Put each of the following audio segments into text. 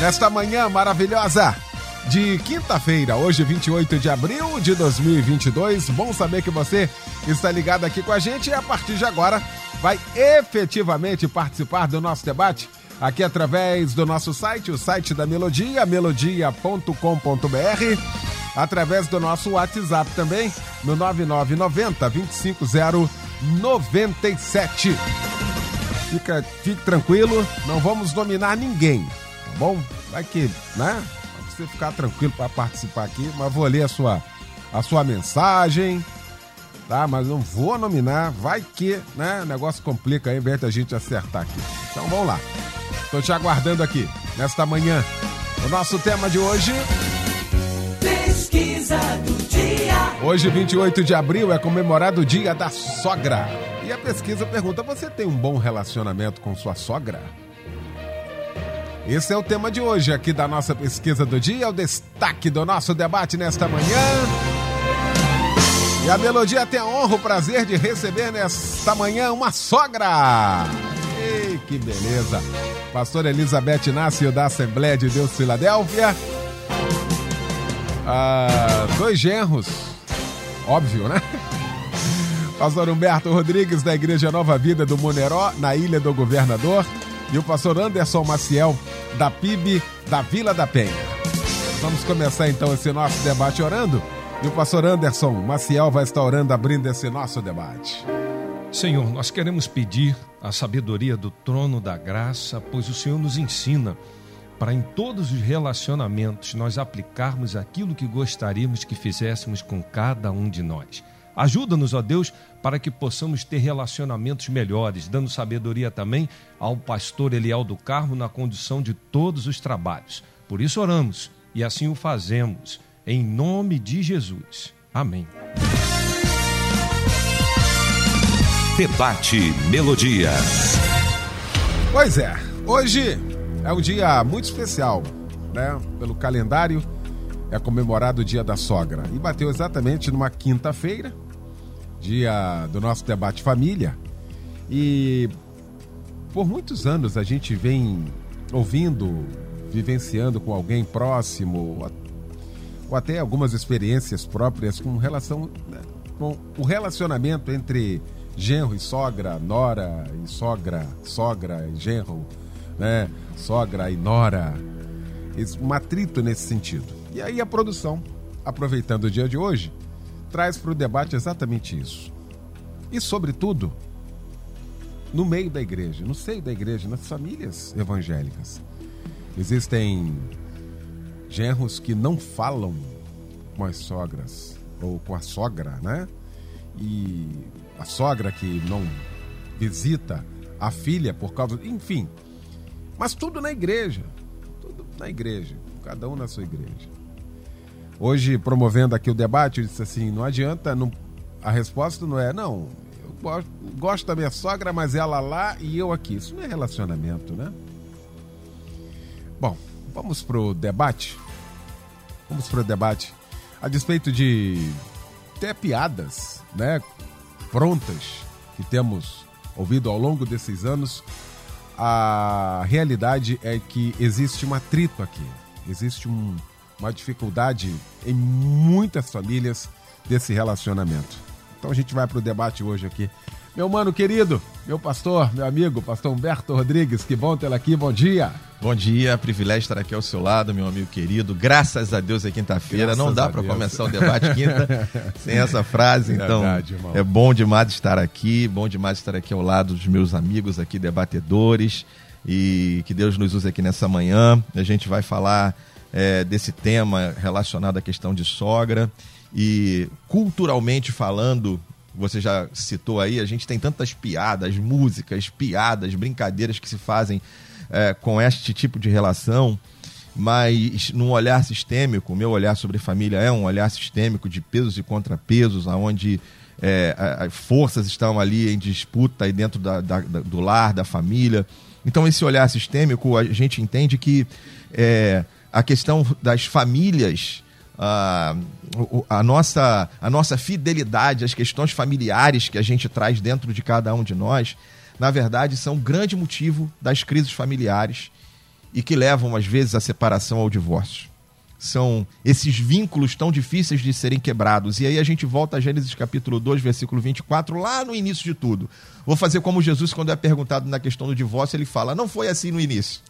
nesta manhã maravilhosa de quinta-feira, hoje 28 de abril de 2022. Bom saber que você está ligado aqui com a gente e a partir de agora vai efetivamente participar do nosso debate aqui através do nosso site, o site da Melodia, melodia.com.br, através do nosso WhatsApp também, no 9990 25097. Fica, fique tranquilo, não vamos dominar ninguém bom? Vai que, né? Pra você ficar tranquilo para participar aqui, mas vou ler a sua, a sua mensagem, tá? Mas não vou nominar, vai que, né? O negócio complica aí, em vez da gente acertar aqui. Então vamos lá. Estou te aguardando aqui, nesta manhã. O nosso tema de hoje. Pesquisa do dia. Hoje, 28 de abril, é comemorado o Dia da Sogra. E a pesquisa pergunta: você tem um bom relacionamento com sua sogra? Esse é o tema de hoje aqui da nossa pesquisa do dia, o destaque do nosso debate nesta manhã. E a Melodia tem a honra, o prazer de receber nesta manhã uma sogra. Ei, que beleza. Pastora Elizabeth Inácio da Assembleia de Deus Filadélfia. Ah, dois genros, óbvio, né? Pastor Humberto Rodrigues da Igreja Nova Vida do Muneró, na Ilha do Governador e o pastor Anderson Maciel, da PIB da Vila da Penha. Vamos começar então esse nosso debate orando. E o pastor Anderson Maciel vai estar orando, abrindo esse nosso debate. Senhor, nós queremos pedir a sabedoria do trono da graça, pois o Senhor nos ensina para em todos os relacionamentos nós aplicarmos aquilo que gostaríamos que fizéssemos com cada um de nós. Ajuda-nos, ó Deus, para que possamos ter relacionamentos melhores, dando sabedoria também ao pastor Eliel do Carmo na condução de todos os trabalhos. Por isso oramos e assim o fazemos, em nome de Jesus. Amém. Debate Melodia. Pois é, hoje é um dia muito especial, né? Pelo calendário é comemorado o Dia da Sogra e bateu exatamente numa quinta-feira, dia do nosso debate família. E por muitos anos a gente vem ouvindo, vivenciando com alguém próximo, ou até algumas experiências próprias com relação né, com o relacionamento entre genro e sogra, nora e sogra, sogra e genro, né? Sogra e nora. Um atrito nesse sentido. E aí a produção, aproveitando o dia de hoje, traz para o debate exatamente isso. E, sobretudo, no meio da igreja, no seio da igreja, nas famílias evangélicas. Existem genros que não falam com as sogras, ou com a sogra, né? E a sogra que não visita a filha por causa. Enfim. Mas tudo na igreja. Tudo na igreja. Cada um na sua igreja. Hoje, promovendo aqui o debate, eu disse assim: não adianta, não, a resposta não é, não, eu gosto, gosto da minha sogra, mas ela lá e eu aqui. Isso não é relacionamento, né? Bom, vamos pro debate. Vamos pro debate. A despeito de ter piadas, né, prontas que temos ouvido ao longo desses anos, a realidade é que existe um atrito aqui. Existe um, uma dificuldade em muitas famílias desse relacionamento. Então a gente vai para o debate hoje aqui. Meu mano querido, meu pastor, meu amigo, pastor Humberto Rodrigues, que bom tê-lo aqui, bom dia. Bom dia, privilégio estar aqui ao seu lado, meu amigo querido. Graças a Deus é quinta-feira, não dá para começar o debate quinta sem essa frase, então Verdade, é bom demais estar aqui, bom demais estar aqui ao lado dos meus amigos aqui debatedores e que Deus nos use aqui nessa manhã. A gente vai falar é, desse tema relacionado à questão de sogra. E culturalmente falando, você já citou aí, a gente tem tantas piadas, músicas, piadas, brincadeiras que se fazem é, com este tipo de relação. mas num olhar sistêmico, meu olhar sobre família é um olhar sistêmico de pesos e contrapesos, aonde é, forças estão ali em disputa aí dentro da, da, do lar, da família. Então, esse olhar sistêmico, a gente entende que é, a questão das famílias, a, a, nossa, a nossa fidelidade, as questões familiares que a gente traz dentro de cada um de nós, na verdade, são um grande motivo das crises familiares e que levam, às vezes, à separação ao divórcio. São esses vínculos tão difíceis de serem quebrados. E aí a gente volta a Gênesis capítulo 2, versículo 24, lá no início de tudo. Vou fazer como Jesus, quando é perguntado na questão do divórcio, ele fala: não foi assim no início.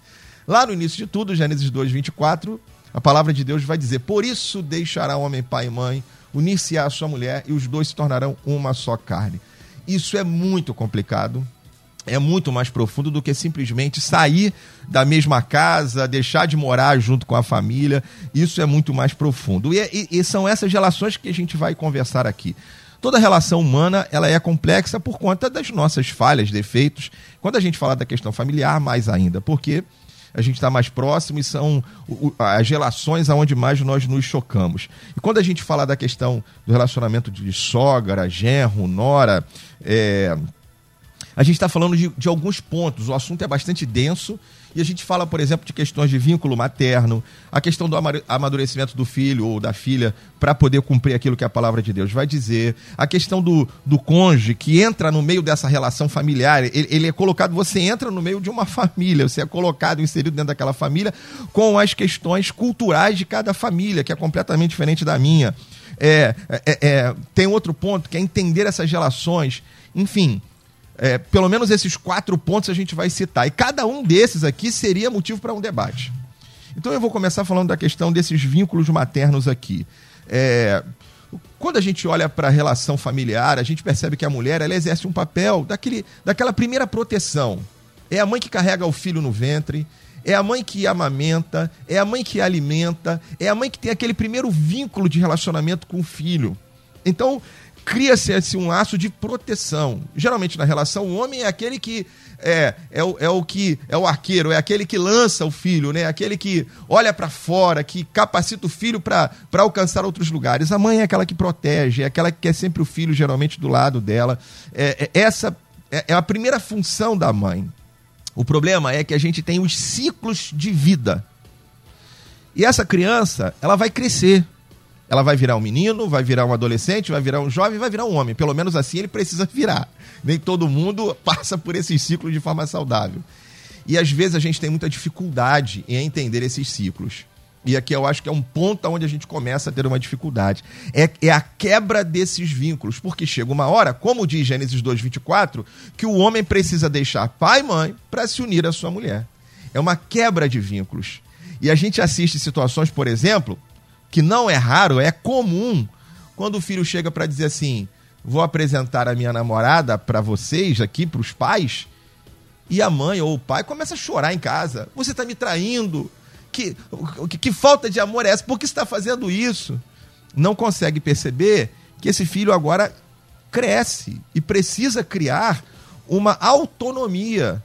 Lá no início de tudo, Gênesis 2, 24, a palavra de Deus vai dizer: Por isso deixará o homem pai e mãe, unir-se-á a sua mulher, e os dois se tornarão uma só carne. Isso é muito complicado, é muito mais profundo do que simplesmente sair da mesma casa, deixar de morar junto com a família. Isso é muito mais profundo. E, é, e, e, são essas relações que a gente vai conversar aqui. Toda relação humana ela é complexa por conta das nossas falhas, defeitos. Quando a gente fala da questão familiar, mais ainda, porque a gente está mais próximo e são as relações aonde mais nós nos chocamos. E quando a gente fala da questão do relacionamento de sogra, genro, nora, é, a gente está falando de, de alguns pontos. O assunto é bastante denso e a gente fala, por exemplo, de questões de vínculo materno, a questão do amadurecimento do filho ou da filha para poder cumprir aquilo que a palavra de Deus vai dizer, a questão do, do cônjuge que entra no meio dessa relação familiar, ele, ele é colocado, você entra no meio de uma família, você é colocado, inserido dentro daquela família com as questões culturais de cada família, que é completamente diferente da minha. É, é, é, tem outro ponto que é entender essas relações. Enfim, é, pelo menos esses quatro pontos a gente vai citar. E cada um desses aqui seria motivo para um debate. Então eu vou começar falando da questão desses vínculos maternos aqui. É, quando a gente olha para a relação familiar, a gente percebe que a mulher ela exerce um papel daquele, daquela primeira proteção. É a mãe que carrega o filho no ventre, é a mãe que amamenta, é a mãe que alimenta, é a mãe que tem aquele primeiro vínculo de relacionamento com o filho. Então, cria-se um laço de proteção. Geralmente na relação, o homem é aquele que é, é, o, é o que é o arqueiro, é aquele que lança o filho, né? Aquele que olha para fora, que capacita o filho para alcançar outros lugares. A mãe é aquela que protege, é aquela que quer sempre o filho geralmente do lado dela. É, é essa é, é a primeira função da mãe. O problema é que a gente tem os ciclos de vida. E essa criança, ela vai crescer. Ela vai virar um menino, vai virar um adolescente, vai virar um jovem, vai virar um homem. Pelo menos assim ele precisa virar. Nem todo mundo passa por esses ciclos de forma saudável. E às vezes a gente tem muita dificuldade em entender esses ciclos. E aqui eu acho que é um ponto onde a gente começa a ter uma dificuldade. É, é a quebra desses vínculos. Porque chega uma hora, como diz Gênesis 2,24, que o homem precisa deixar pai e mãe para se unir à sua mulher. É uma quebra de vínculos. E a gente assiste situações, por exemplo, que não é raro, é comum, quando o filho chega para dizer assim: vou apresentar a minha namorada para vocês aqui, para os pais, e a mãe ou o pai começa a chorar em casa. Você está me traindo. Que, que, que, falta de amor é essa? Por que está fazendo isso? Não consegue perceber que esse filho agora cresce e precisa criar uma autonomia.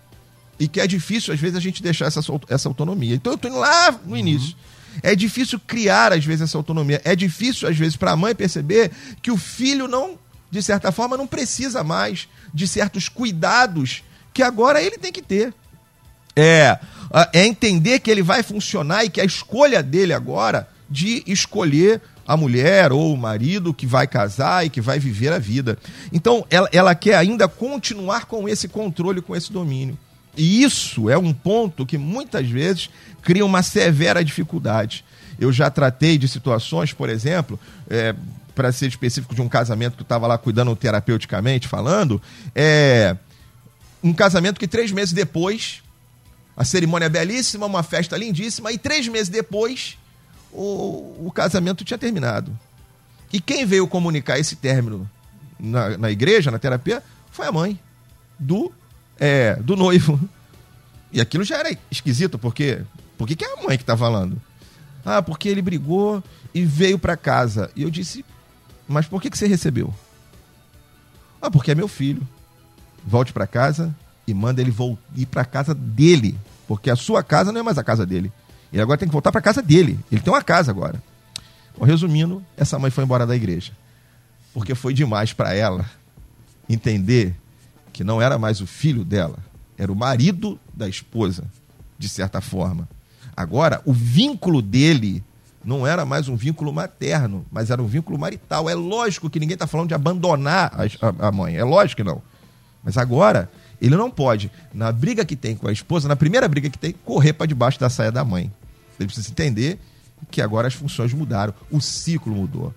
E que é difícil, às vezes, a gente deixar essa, essa autonomia. Então, eu estou indo lá no início. É difícil criar, às vezes, essa autonomia. É difícil, às vezes, para a mãe perceber que o filho não, de certa forma, não precisa mais de certos cuidados que agora ele tem que ter. É, é entender que ele vai funcionar e que a escolha dele agora de escolher a mulher ou o marido que vai casar e que vai viver a vida. Então, ela, ela quer ainda continuar com esse controle, com esse domínio. E isso é um ponto que muitas vezes cria uma severa dificuldade. Eu já tratei de situações, por exemplo, é, para ser específico de um casamento que eu estava lá cuidando terapeuticamente, falando, é um casamento que três meses depois, a cerimônia é belíssima, uma festa lindíssima, e três meses depois o, o casamento tinha terminado. E quem veio comunicar esse término na, na igreja, na terapia, foi a mãe do, é, do noivo. E aquilo já era esquisito, porque por que, é a mãe que está falando? Ah, porque ele brigou e veio para casa. E eu disse, mas por que, que você recebeu? Ah, porque é meu filho. Volte para casa e manda ele ir para casa dele, porque a sua casa não é mais a casa dele. Ele agora tem que voltar para casa dele. Ele tem uma casa agora. Bom, resumindo, essa mãe foi embora da igreja. Porque foi demais para ela entender que não era mais o filho dela, era o marido da esposa, de certa forma. Agora, o vínculo dele não era mais um vínculo materno, mas era um vínculo marital. É lógico que ninguém está falando de abandonar a, a, mãe, é lógico que não. Mas agora, ele não pode, na briga que tem com a esposa, na primeira briga que tem, correr para debaixo da saia da mãe. Ele precisa entender que agora as funções mudaram, o ciclo mudou.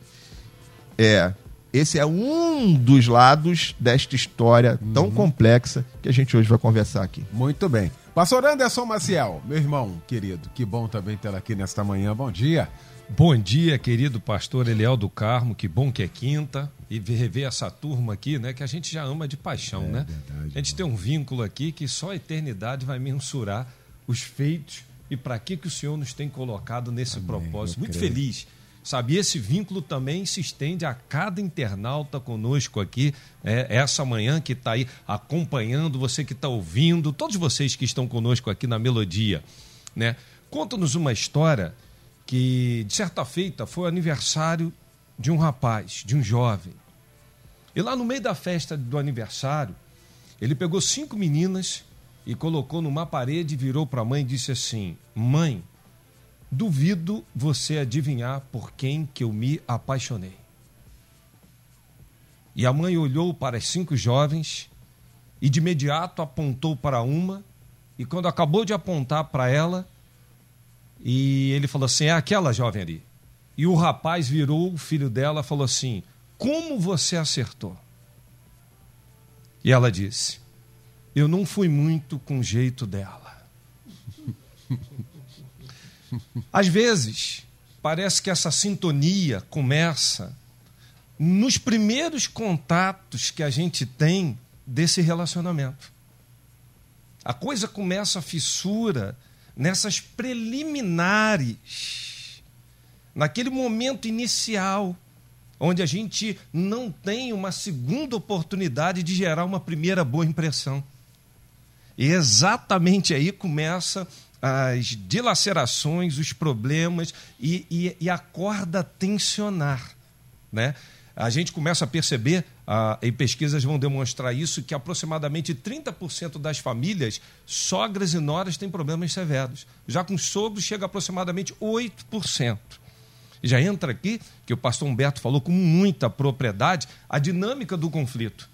É, esse é um dos lados desta história tão uhum. complexa que a gente hoje vai conversar aqui. Muito bem. Pastor Anderson Maciel, meu irmão querido, que bom também tê-lo aqui nesta manhã. Bom dia. Bom dia, querido pastor Eliel do Carmo, que bom que é quinta e rever essa turma aqui, né, que a gente já ama de paixão, é, né? Verdade, a gente tem um vínculo aqui que só a eternidade vai mensurar os feitos e para que que o Senhor nos tem colocado nesse Amém, propósito. Muito creio. feliz Sabe, esse vínculo também se estende a cada internauta conosco aqui, é, essa manhã que está aí acompanhando, você que está ouvindo, todos vocês que estão conosco aqui na Melodia. Né? Conta-nos uma história que, de certa feita, foi o aniversário de um rapaz, de um jovem. E lá no meio da festa do aniversário, ele pegou cinco meninas e colocou numa parede, virou para a mãe e disse assim: Mãe, Duvido você adivinhar por quem que eu me apaixonei. E a mãe olhou para as cinco jovens e de imediato apontou para uma, e quando acabou de apontar para ela, e ele falou assim: é aquela jovem ali. E o rapaz virou o filho dela e falou assim: Como você acertou? E ela disse: Eu não fui muito com o jeito dela. Às vezes, parece que essa sintonia começa nos primeiros contatos que a gente tem desse relacionamento. A coisa começa a fissura nessas preliminares, naquele momento inicial, onde a gente não tem uma segunda oportunidade de gerar uma primeira boa impressão. E exatamente aí começa as dilacerações, os problemas e, e, e a tensionar. Né? A gente começa a perceber, ah, e pesquisas vão demonstrar isso, que aproximadamente 30% das famílias, sogras e noras, têm problemas severos. Já com sogros, chega a aproximadamente 8%. Já entra aqui, que o pastor Humberto falou com muita propriedade, a dinâmica do conflito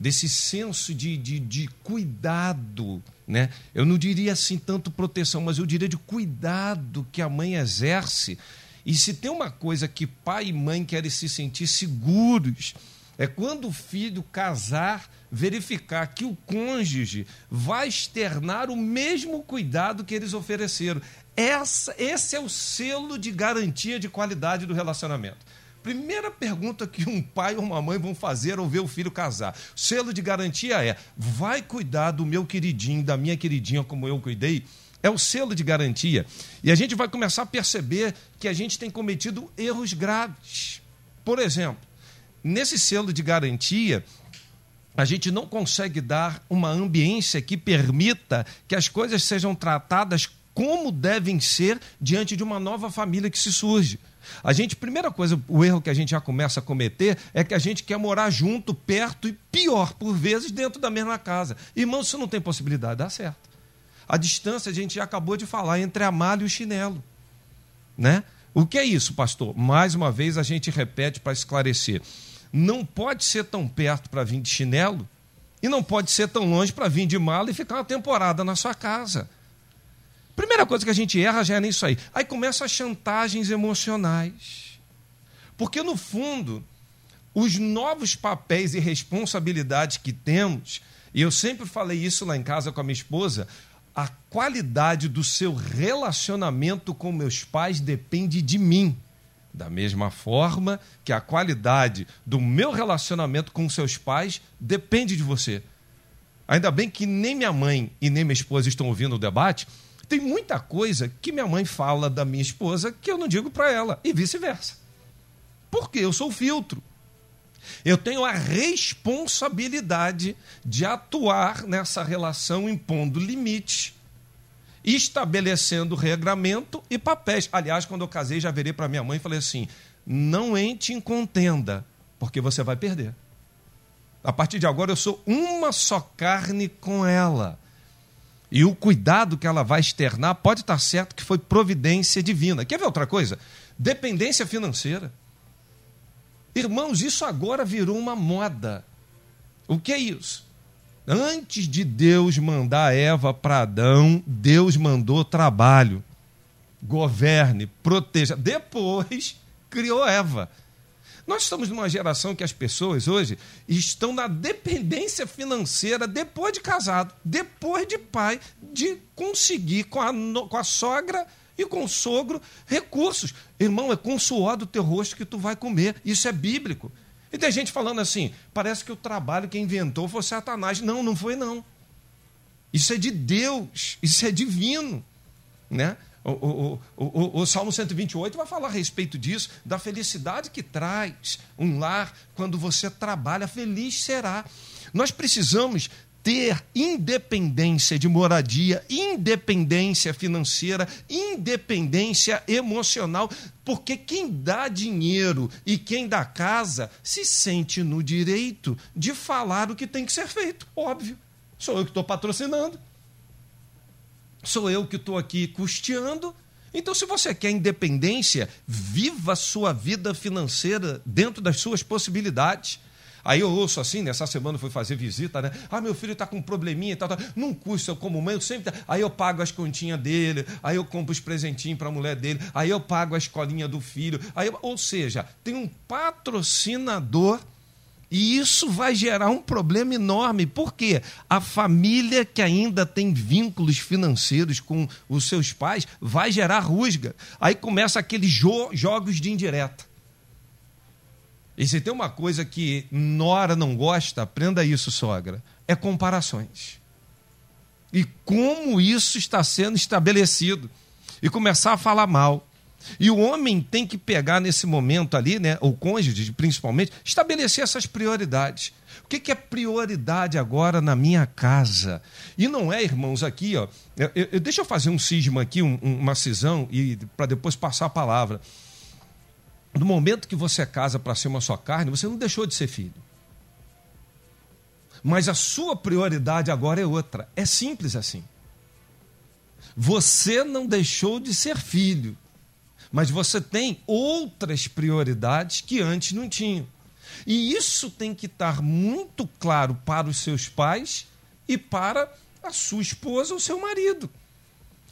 desse senso de, de, de cuidado, né? Eu não diria assim tanto proteção, mas eu diria de cuidado que a mãe exerce. E se tem uma coisa que pai e mãe querem se sentir seguros, é quando o filho casar, verificar que o cônjuge vai externar o mesmo cuidado que eles ofereceram. Essa, esse é o selo de garantia de qualidade do relacionamento. Primeira pergunta que um pai ou uma mãe vão fazer ao ver o filho casar. Selo de garantia é: vai cuidar do meu queridinho, da minha queridinha como eu cuidei? É o selo de garantia. E a gente vai começar a perceber que a gente tem cometido erros graves. Por exemplo, nesse selo de garantia, a gente não consegue dar uma ambiência que permita que as coisas sejam tratadas como devem ser diante de uma nova família que se surge. A gente, primeira coisa, o erro que a gente já começa a cometer é que a gente quer morar junto, perto e pior, por vezes, dentro da mesma casa. Irmão, isso não tem possibilidade, dá certo. A distância, a gente já acabou de falar, entre a malha e o chinelo. Né? O que é isso, pastor? Mais uma vez a gente repete para esclarecer. Não pode ser tão perto para vir de chinelo e não pode ser tão longe para vir de mala e ficar uma temporada na sua casa. Primeira coisa que a gente erra já é nisso aí. Aí começam as chantagens emocionais. Porque, no fundo, os novos papéis e responsabilidades que temos, e eu sempre falei isso lá em casa com a minha esposa, a qualidade do seu relacionamento com meus pais depende de mim. Da mesma forma que a qualidade do meu relacionamento com seus pais depende de você. Ainda bem que nem minha mãe e nem minha esposa estão ouvindo o debate, tem muita coisa que minha mãe fala da minha esposa que eu não digo para ela, e vice-versa. Porque eu sou filtro. Eu tenho a responsabilidade de atuar nessa relação impondo limites estabelecendo regramento e papéis. Aliás, quando eu casei, já virei para minha mãe e falei assim: não entre em contenda, porque você vai perder. A partir de agora, eu sou uma só carne com ela. E o cuidado que ela vai externar pode estar certo que foi providência divina. Quer ver outra coisa? Dependência financeira. Irmãos, isso agora virou uma moda. O que é isso? Antes de Deus mandar Eva para Adão, Deus mandou trabalho. Governe, proteja. Depois criou Eva. Nós estamos numa geração que as pessoas hoje estão na dependência financeira depois de casado, depois de pai, de conseguir com a, com a sogra e com o sogro recursos. Irmão, é com o suor do teu rosto que tu vai comer. Isso é bíblico. E tem gente falando assim: parece que o trabalho que inventou foi Satanás. Não, não foi não. Isso é de Deus, isso é divino, né? O, o, o, o, Salmo 128 vai falar a respeito disso, da felicidade que traz um lar quando você trabalha, feliz será. Nós precisamos ter independência de moradia, independência financeira, independência emocional, porque quem dá dinheiro e quem dá casa se sente no direito de falar o que tem que ser feito, óbvio. Sou eu que estou patrocinando, sou eu que estou aqui custeando. Então, se você quer independência, viva a sua vida financeira dentro das suas possibilidades. Aí eu ouço assim, nessa semana eu fui fazer visita, né? Ah, meu filho está com um probleminha e tal, tal. Não custa, eu como mãe, eu sempre. Aí eu pago as continhas dele, aí eu compro os presentinhos para a mulher dele, aí eu pago a escolinha do filho. Aí eu... Ou seja, tem um patrocinador. E isso vai gerar um problema enorme, porque a família que ainda tem vínculos financeiros com os seus pais vai gerar rusga. Aí começa aqueles jo jogos de indireta. E se tem uma coisa que Nora não gosta, aprenda isso, sogra, é comparações. E como isso está sendo estabelecido. E começar a falar mal. E o homem tem que pegar nesse momento ali, né, o cônjuge principalmente, estabelecer essas prioridades. O que, que é prioridade agora na minha casa? E não é, irmãos, aqui, ó. Eu, eu, deixa eu fazer um cisma aqui, um, uma cisão, e para depois passar a palavra no momento que você casa para ser uma só carne, você não deixou de ser filho. Mas a sua prioridade agora é outra. É simples assim. Você não deixou de ser filho, mas você tem outras prioridades que antes não tinha. E isso tem que estar muito claro para os seus pais e para a sua esposa ou seu marido.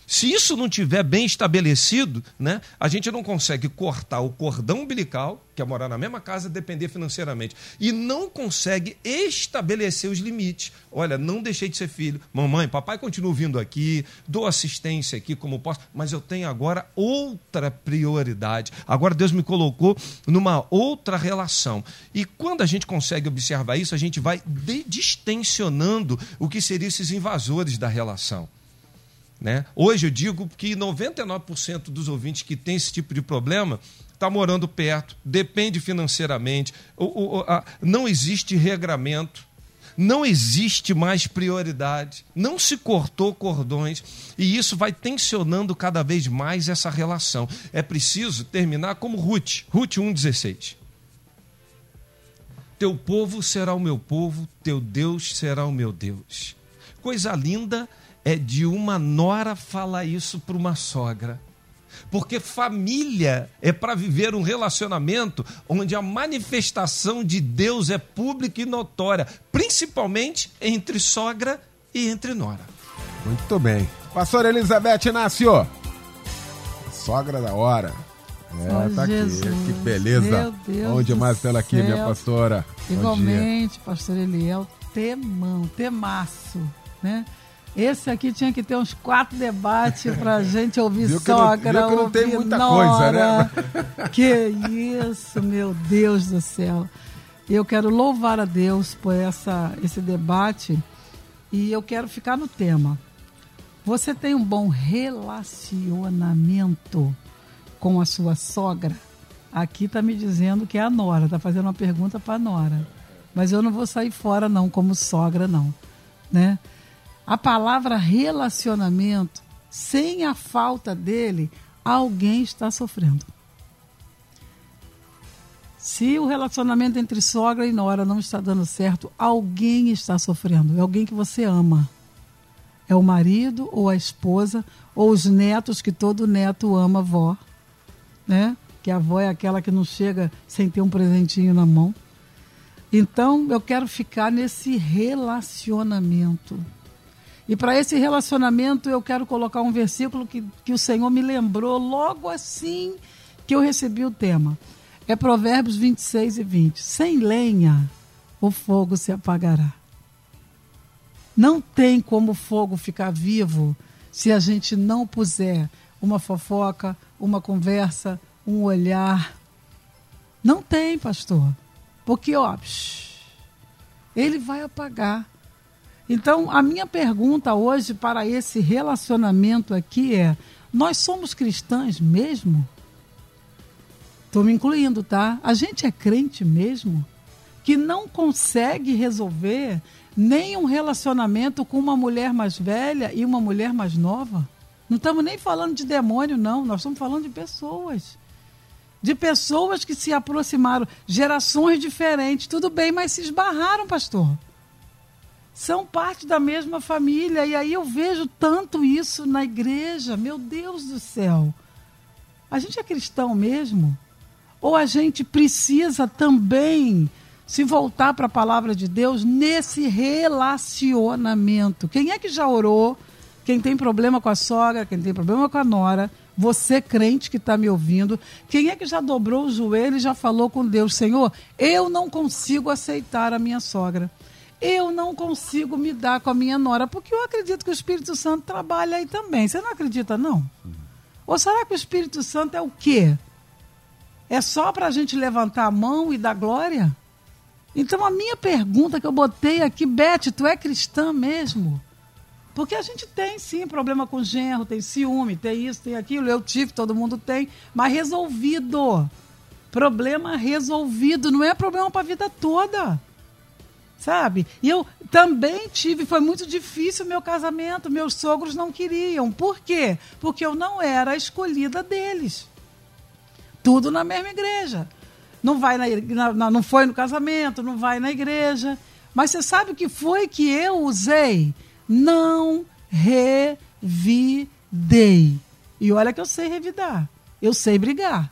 Se isso não tiver bem estabelecido, né, a gente não consegue cortar o cordão umbilical, que é morar na mesma casa, depender financeiramente, e não consegue estabelecer os limites. Olha, não deixei de ser filho. Mamãe, papai continua vindo aqui, dou assistência aqui como posso, mas eu tenho agora outra prioridade. Agora Deus me colocou numa outra relação. E quando a gente consegue observar isso, a gente vai distensionando o que seriam esses invasores da relação. Né? Hoje eu digo que 99% dos ouvintes que têm esse tipo de problema está morando perto, depende financeiramente, não existe regramento, não existe mais prioridade, não se cortou cordões e isso vai tensionando cada vez mais essa relação. É preciso terminar como Ruth, Ruth 1,16. Teu povo será o meu povo, teu Deus será o meu Deus. Coisa linda é de uma nora falar isso para uma sogra. Porque família é para viver um relacionamento onde a manifestação de Deus é pública e notória, principalmente entre sogra e entre nora. Muito bem. Pastor Elizabeth Inácio, sogra da hora. É, oh, tá Jesus. aqui. Que beleza. Bom demais tê-la aqui, minha pastora. Igualmente, pastor Eliel, temão, temaço, né? Esse aqui tinha que ter uns quatro debates pra gente ouvir viu sogra, não, viu que não tem muita nora. coisa, né? Que isso, meu Deus do céu. Eu quero louvar a Deus por essa, esse debate e eu quero ficar no tema. Você tem um bom relacionamento com a sua sogra? Aqui está me dizendo que é a Nora, está fazendo uma pergunta para a Nora. Mas eu não vou sair fora não, como sogra não, né? A palavra relacionamento sem a falta dele, alguém está sofrendo. Se o relacionamento entre sogra e nora não está dando certo, alguém está sofrendo. É alguém que você ama. É o marido ou a esposa ou os netos que todo neto ama a avó, né? Que a avó é aquela que não chega sem ter um presentinho na mão. Então, eu quero ficar nesse relacionamento. E para esse relacionamento, eu quero colocar um versículo que, que o Senhor me lembrou logo assim que eu recebi o tema. É Provérbios 26 e 20. Sem lenha, o fogo se apagará. Não tem como o fogo ficar vivo se a gente não puser uma fofoca, uma conversa, um olhar. Não tem, pastor. Porque, ó, ele vai apagar. Então, a minha pergunta hoje para esse relacionamento aqui é: nós somos cristãs mesmo? Estou me incluindo, tá? A gente é crente mesmo? Que não consegue resolver nem um relacionamento com uma mulher mais velha e uma mulher mais nova? Não estamos nem falando de demônio, não. Nós estamos falando de pessoas de pessoas que se aproximaram, gerações diferentes, tudo bem, mas se esbarraram, pastor. São parte da mesma família, e aí eu vejo tanto isso na igreja, meu Deus do céu. A gente é cristão mesmo? Ou a gente precisa também se voltar para a palavra de Deus nesse relacionamento? Quem é que já orou? Quem tem problema com a sogra, quem tem problema com a nora, você crente que está me ouvindo, quem é que já dobrou o joelho e já falou com Deus, Senhor, eu não consigo aceitar a minha sogra. Eu não consigo me dar com a minha nora, porque eu acredito que o Espírito Santo trabalha aí também. Você não acredita, não? Ou será que o Espírito Santo é o quê? É só para a gente levantar a mão e dar glória? Então a minha pergunta que eu botei aqui, Beth, tu é cristã mesmo? Porque a gente tem sim problema com genro, tem ciúme, tem isso, tem aquilo, eu tive, todo mundo tem, mas resolvido. Problema resolvido, não é problema para a vida toda. Sabe? E eu também tive, foi muito difícil o meu casamento, meus sogros não queriam. Por quê? Porque eu não era a escolhida deles. Tudo na mesma igreja. Não vai na, na, não foi no casamento, não vai na igreja. Mas você sabe o que foi que eu usei? não revidei. E olha que eu sei revidar, eu sei brigar.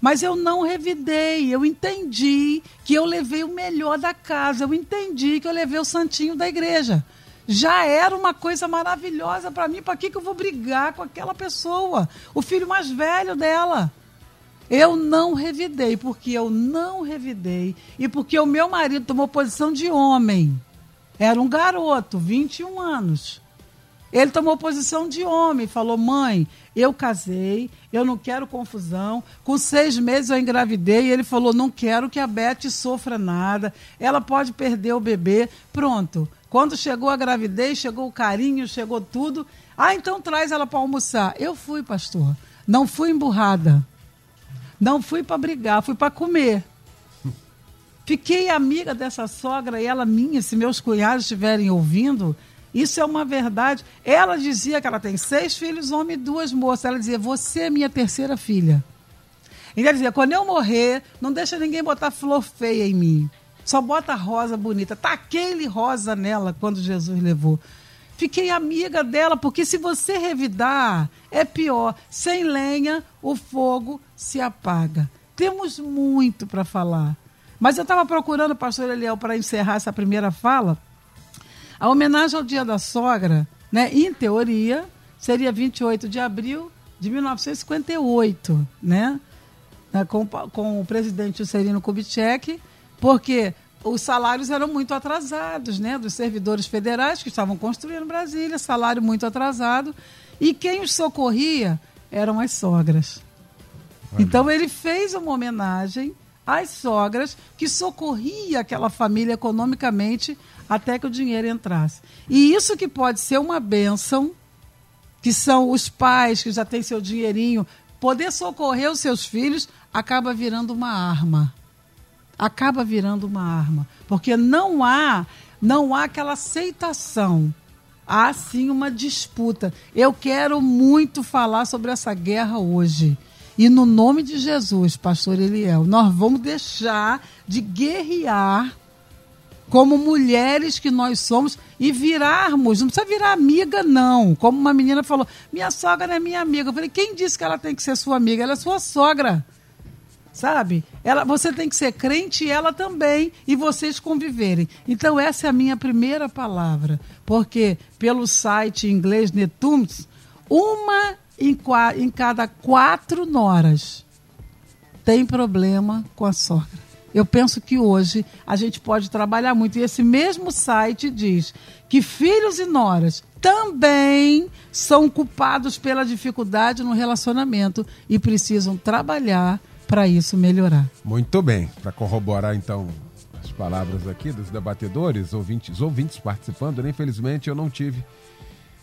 Mas eu não revidei, eu entendi que eu levei o melhor da casa, eu entendi que eu levei o santinho da igreja. Já era uma coisa maravilhosa para mim, para que, que eu vou brigar com aquela pessoa? O filho mais velho dela. Eu não revidei, porque eu não revidei e porque o meu marido tomou posição de homem. Era um garoto, 21 anos. Ele tomou posição de homem, falou: mãe, eu casei, eu não quero confusão. Com seis meses eu engravidei e ele falou: não quero que a Beth sofra nada, ela pode perder o bebê. Pronto. Quando chegou a gravidez, chegou o carinho, chegou tudo. Ah, então traz ela para almoçar. Eu fui, pastor. Não fui emburrada. Não fui para brigar, fui para comer. Fiquei amiga dessa sogra e ela minha, se meus cunhados estiverem ouvindo, isso é uma verdade. Ela dizia que ela tem seis filhos, homem e duas moças. Ela dizia: Você é minha terceira filha. E ela dizia: Quando eu morrer, não deixa ninguém botar flor feia em mim. Só bota rosa bonita. Taquei-lhe rosa nela quando Jesus levou. Fiquei amiga dela, porque se você revidar, é pior. Sem lenha, o fogo se apaga. Temos muito para falar. Mas eu estava procurando, pastor Eliel, para encerrar essa primeira fala, a homenagem ao Dia da Sogra, né, em teoria, seria 28 de abril de 1958, né, né, com, com o presidente Juscelino Kubitschek, porque os salários eram muito atrasados, né, dos servidores federais que estavam construindo Brasília, salário muito atrasado, e quem os socorria eram as sogras. Então ele fez uma homenagem as sogras, que socorria aquela família economicamente até que o dinheiro entrasse. E isso que pode ser uma benção, que são os pais que já têm seu dinheirinho, poder socorrer os seus filhos, acaba virando uma arma. Acaba virando uma arma, porque não há, não há aquela aceitação há sim uma disputa. Eu quero muito falar sobre essa guerra hoje. E no nome de Jesus, pastor Eliel, nós vamos deixar de guerrear como mulheres que nós somos e virarmos, não precisa virar amiga, não. Como uma menina falou, minha sogra é minha amiga. Eu falei, quem disse que ela tem que ser sua amiga? Ela é sua sogra. Sabe? Ela, você tem que ser crente e ela também, e vocês conviverem. Então, essa é a minha primeira palavra. Porque, pelo site inglês Netums, uma em, em cada quatro noras tem problema com a sogra. Eu penso que hoje a gente pode trabalhar muito. E esse mesmo site diz que filhos e noras também são culpados pela dificuldade no relacionamento e precisam trabalhar para isso melhorar. Muito bem. Para corroborar, então, as palavras aqui dos debatedores, ouvintes, ouvintes participando, né? infelizmente eu não tive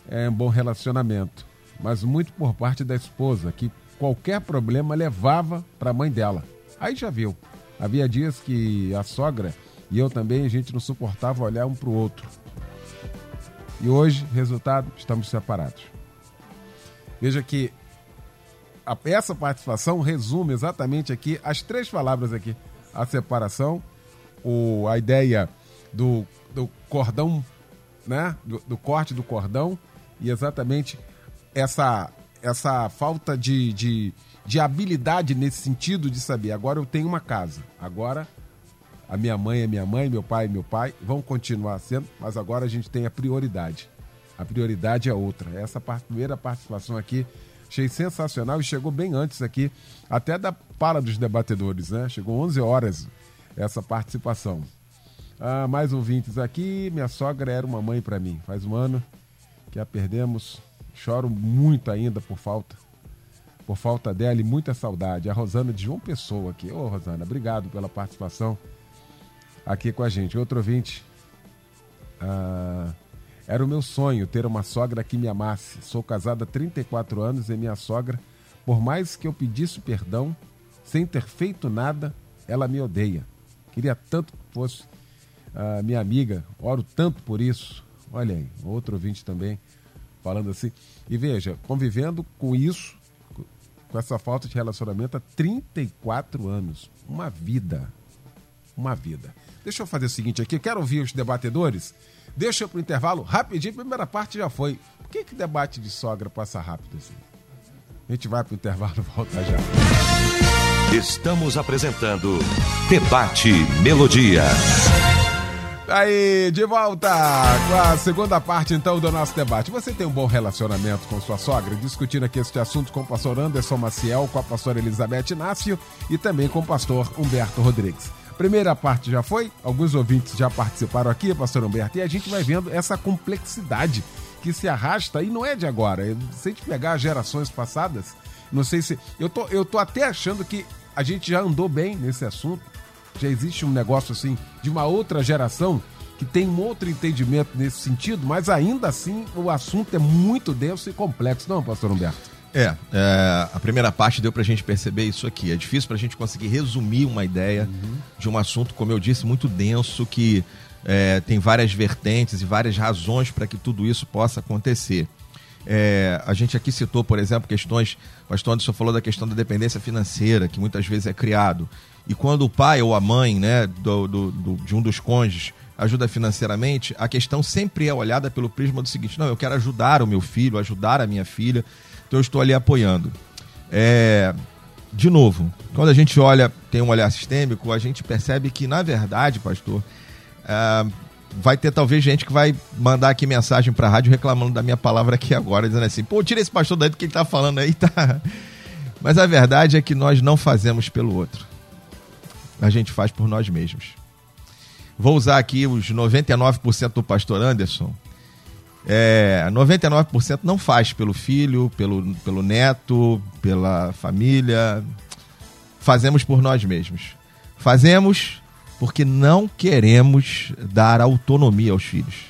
é, um bom relacionamento mas muito por parte da esposa, que qualquer problema levava para a mãe dela. Aí já viu. Havia dias que a sogra e eu também, a gente não suportava olhar um para o outro. E hoje, resultado, estamos separados. Veja que a, essa participação resume exatamente aqui as três palavras aqui: a separação, o, a ideia do, do cordão, né? Do, do corte do cordão e exatamente essa, essa falta de, de, de habilidade nesse sentido de saber, agora eu tenho uma casa, agora a minha mãe é minha mãe, meu pai é meu pai, vão continuar sendo, mas agora a gente tem a prioridade. A prioridade é outra. Essa primeira participação aqui achei sensacional e chegou bem antes aqui, até da fala dos debatedores, né? Chegou 11 horas essa participação. Ah, mais ouvintes aqui. Minha sogra era uma mãe para mim. Faz um ano que a perdemos Choro muito ainda por falta. Por falta dela e muita saudade. A Rosana de João Pessoa aqui. Ô, Rosana, obrigado pela participação aqui com a gente. Outro ouvinte. Ah, era o meu sonho ter uma sogra que me amasse. Sou casada há 34 anos e minha sogra, por mais que eu pedisse perdão, sem ter feito nada, ela me odeia. Queria tanto que fosse ah, minha amiga, oro tanto por isso. Olha aí, outro ouvinte também falando assim. E veja, convivendo com isso, com essa falta de relacionamento há 34 anos. Uma vida. Uma vida. Deixa eu fazer o seguinte aqui, quero ouvir os debatedores. Deixa eu pro intervalo rapidinho, primeira parte já foi. Por que, que debate de sogra passa rápido assim? A gente vai pro intervalo volta já. Estamos apresentando Debate Melodia. Aí, de volta com a segunda parte então do nosso debate. Você tem um bom relacionamento com sua sogra? Discutindo aqui este assunto com o pastor Anderson Maciel, com a pastora Elizabeth Inácio e também com o pastor Humberto Rodrigues. Primeira parte já foi, alguns ouvintes já participaram aqui, pastor Humberto, e a gente vai vendo essa complexidade que se arrasta e não é de agora. Se a gente pegar gerações passadas, não sei se. Eu tô, eu tô até achando que a gente já andou bem nesse assunto já existe um negócio assim de uma outra geração que tem um outro entendimento nesse sentido, mas ainda assim o assunto é muito denso e complexo, não, pastor Humberto? É, é a primeira parte deu para a gente perceber isso aqui. É difícil para a gente conseguir resumir uma ideia uhum. de um assunto, como eu disse, muito denso, que é, tem várias vertentes e várias razões para que tudo isso possa acontecer. É, a gente aqui citou, por exemplo, questões. O pastor Anderson falou da questão da dependência financeira, que muitas vezes é criado. E quando o pai ou a mãe né, do, do, do, de um dos cônjuges ajuda financeiramente, a questão sempre é olhada pelo prisma do seguinte: não, eu quero ajudar o meu filho, ajudar a minha filha, então eu estou ali apoiando. É, de novo, quando a gente olha, tem um olhar sistêmico, a gente percebe que, na verdade, pastor, é, vai ter talvez gente que vai mandar aqui mensagem para a rádio reclamando da minha palavra aqui agora, dizendo assim: pô, tira esse pastor daí do que ele está falando aí, tá? Mas a verdade é que nós não fazemos pelo outro a gente faz por nós mesmos. Vou usar aqui os 99% do pastor Anderson. É, 99% não faz pelo filho, pelo, pelo neto, pela família. Fazemos por nós mesmos. Fazemos porque não queremos dar autonomia aos filhos.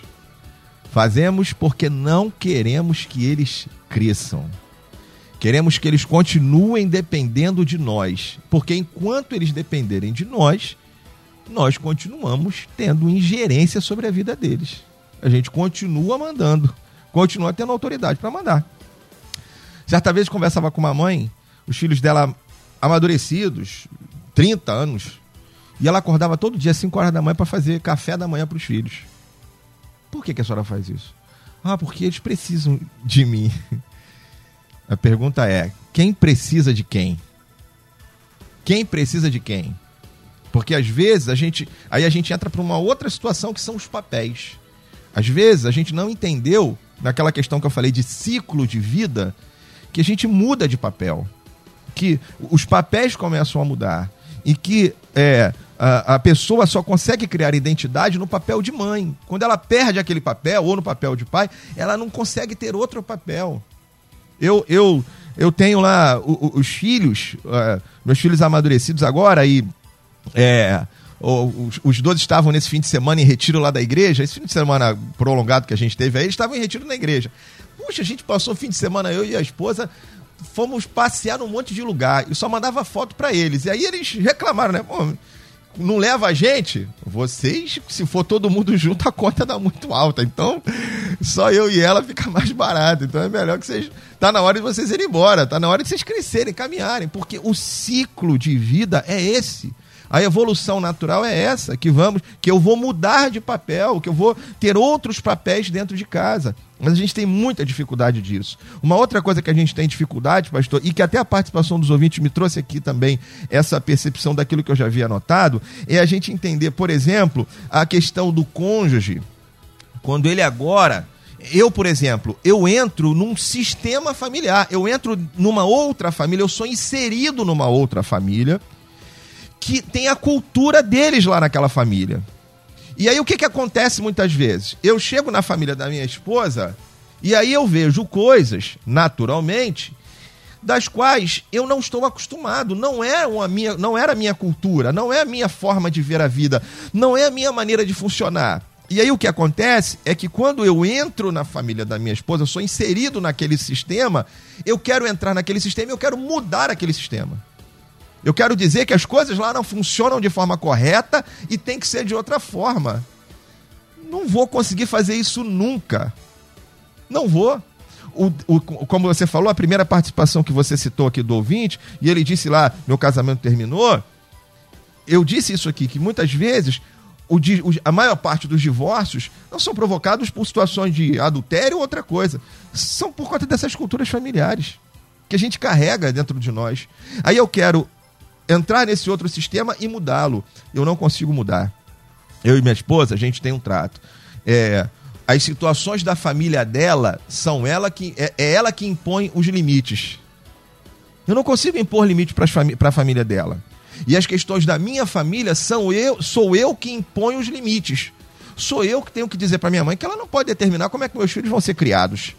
Fazemos porque não queremos que eles cresçam. Queremos que eles continuem dependendo de nós, porque enquanto eles dependerem de nós, nós continuamos tendo ingerência sobre a vida deles. A gente continua mandando, continua tendo autoridade para mandar. Certa vez conversava com uma mãe, os filhos dela amadurecidos, 30 anos, e ela acordava todo dia às 5 horas da manhã para fazer café da manhã para os filhos. Por que, que a senhora faz isso? Ah, porque eles precisam de mim. A pergunta é: quem precisa de quem? Quem precisa de quem? Porque às vezes a gente. Aí a gente entra para uma outra situação que são os papéis. Às vezes a gente não entendeu, naquela questão que eu falei de ciclo de vida, que a gente muda de papel. Que os papéis começam a mudar. E que é, a, a pessoa só consegue criar identidade no papel de mãe. Quando ela perde aquele papel, ou no papel de pai, ela não consegue ter outro papel. Eu, eu, eu tenho lá os, filhos, uh, meus filhos amadurecidos agora, e é, os, os dois estavam nesse fim de semana em retiro lá da igreja. Esse fim de semana prolongado que a gente teve aí, eles estavam em retiro na igreja. Puxa, a gente passou o fim de semana, eu e a esposa, fomos passear num monte de lugar. E só mandava foto para eles. E aí eles reclamaram, né? Pô, não leva a gente, vocês, se for todo mundo junto, a conta dá muito alta. Então, só eu e ela fica mais barato. Então é melhor que vocês. Tá na hora de vocês irem embora, tá na hora de vocês crescerem, caminharem, porque o ciclo de vida é esse. A evolução natural é essa, que vamos, que eu vou mudar de papel, que eu vou ter outros papéis dentro de casa. Mas a gente tem muita dificuldade disso. Uma outra coisa que a gente tem dificuldade, pastor, e que até a participação dos ouvintes me trouxe aqui também essa percepção daquilo que eu já havia notado, é a gente entender, por exemplo, a questão do cônjuge, quando ele agora eu, por exemplo, eu entro num sistema familiar, eu entro numa outra família, eu sou inserido numa outra família que tem a cultura deles lá naquela família. E aí o que, que acontece muitas vezes? Eu chego na família da minha esposa e aí eu vejo coisas, naturalmente, das quais eu não estou acostumado. Não é uma minha, não era a minha cultura, não é a minha forma de ver a vida, não é a minha maneira de funcionar. E aí o que acontece é que quando eu entro na família da minha esposa, eu sou inserido naquele sistema, eu quero entrar naquele sistema, eu quero mudar aquele sistema. Eu quero dizer que as coisas lá não funcionam de forma correta e tem que ser de outra forma. Não vou conseguir fazer isso nunca. Não vou. O, o, como você falou, a primeira participação que você citou aqui do ouvinte, e ele disse lá: meu casamento terminou. Eu disse isso aqui, que muitas vezes o, a maior parte dos divórcios não são provocados por situações de adultério ou outra coisa. São por conta dessas culturas familiares que a gente carrega dentro de nós. Aí eu quero entrar nesse outro sistema e mudá-lo. Eu não consigo mudar. Eu e minha esposa, a gente tem um trato. É, as situações da família dela são ela que é, é ela que impõe os limites. Eu não consigo impor limite para a família dela. E as questões da minha família são eu, sou eu que imponho os limites. Sou eu que tenho que dizer para minha mãe que ela não pode determinar como é que meus filhos vão ser criados.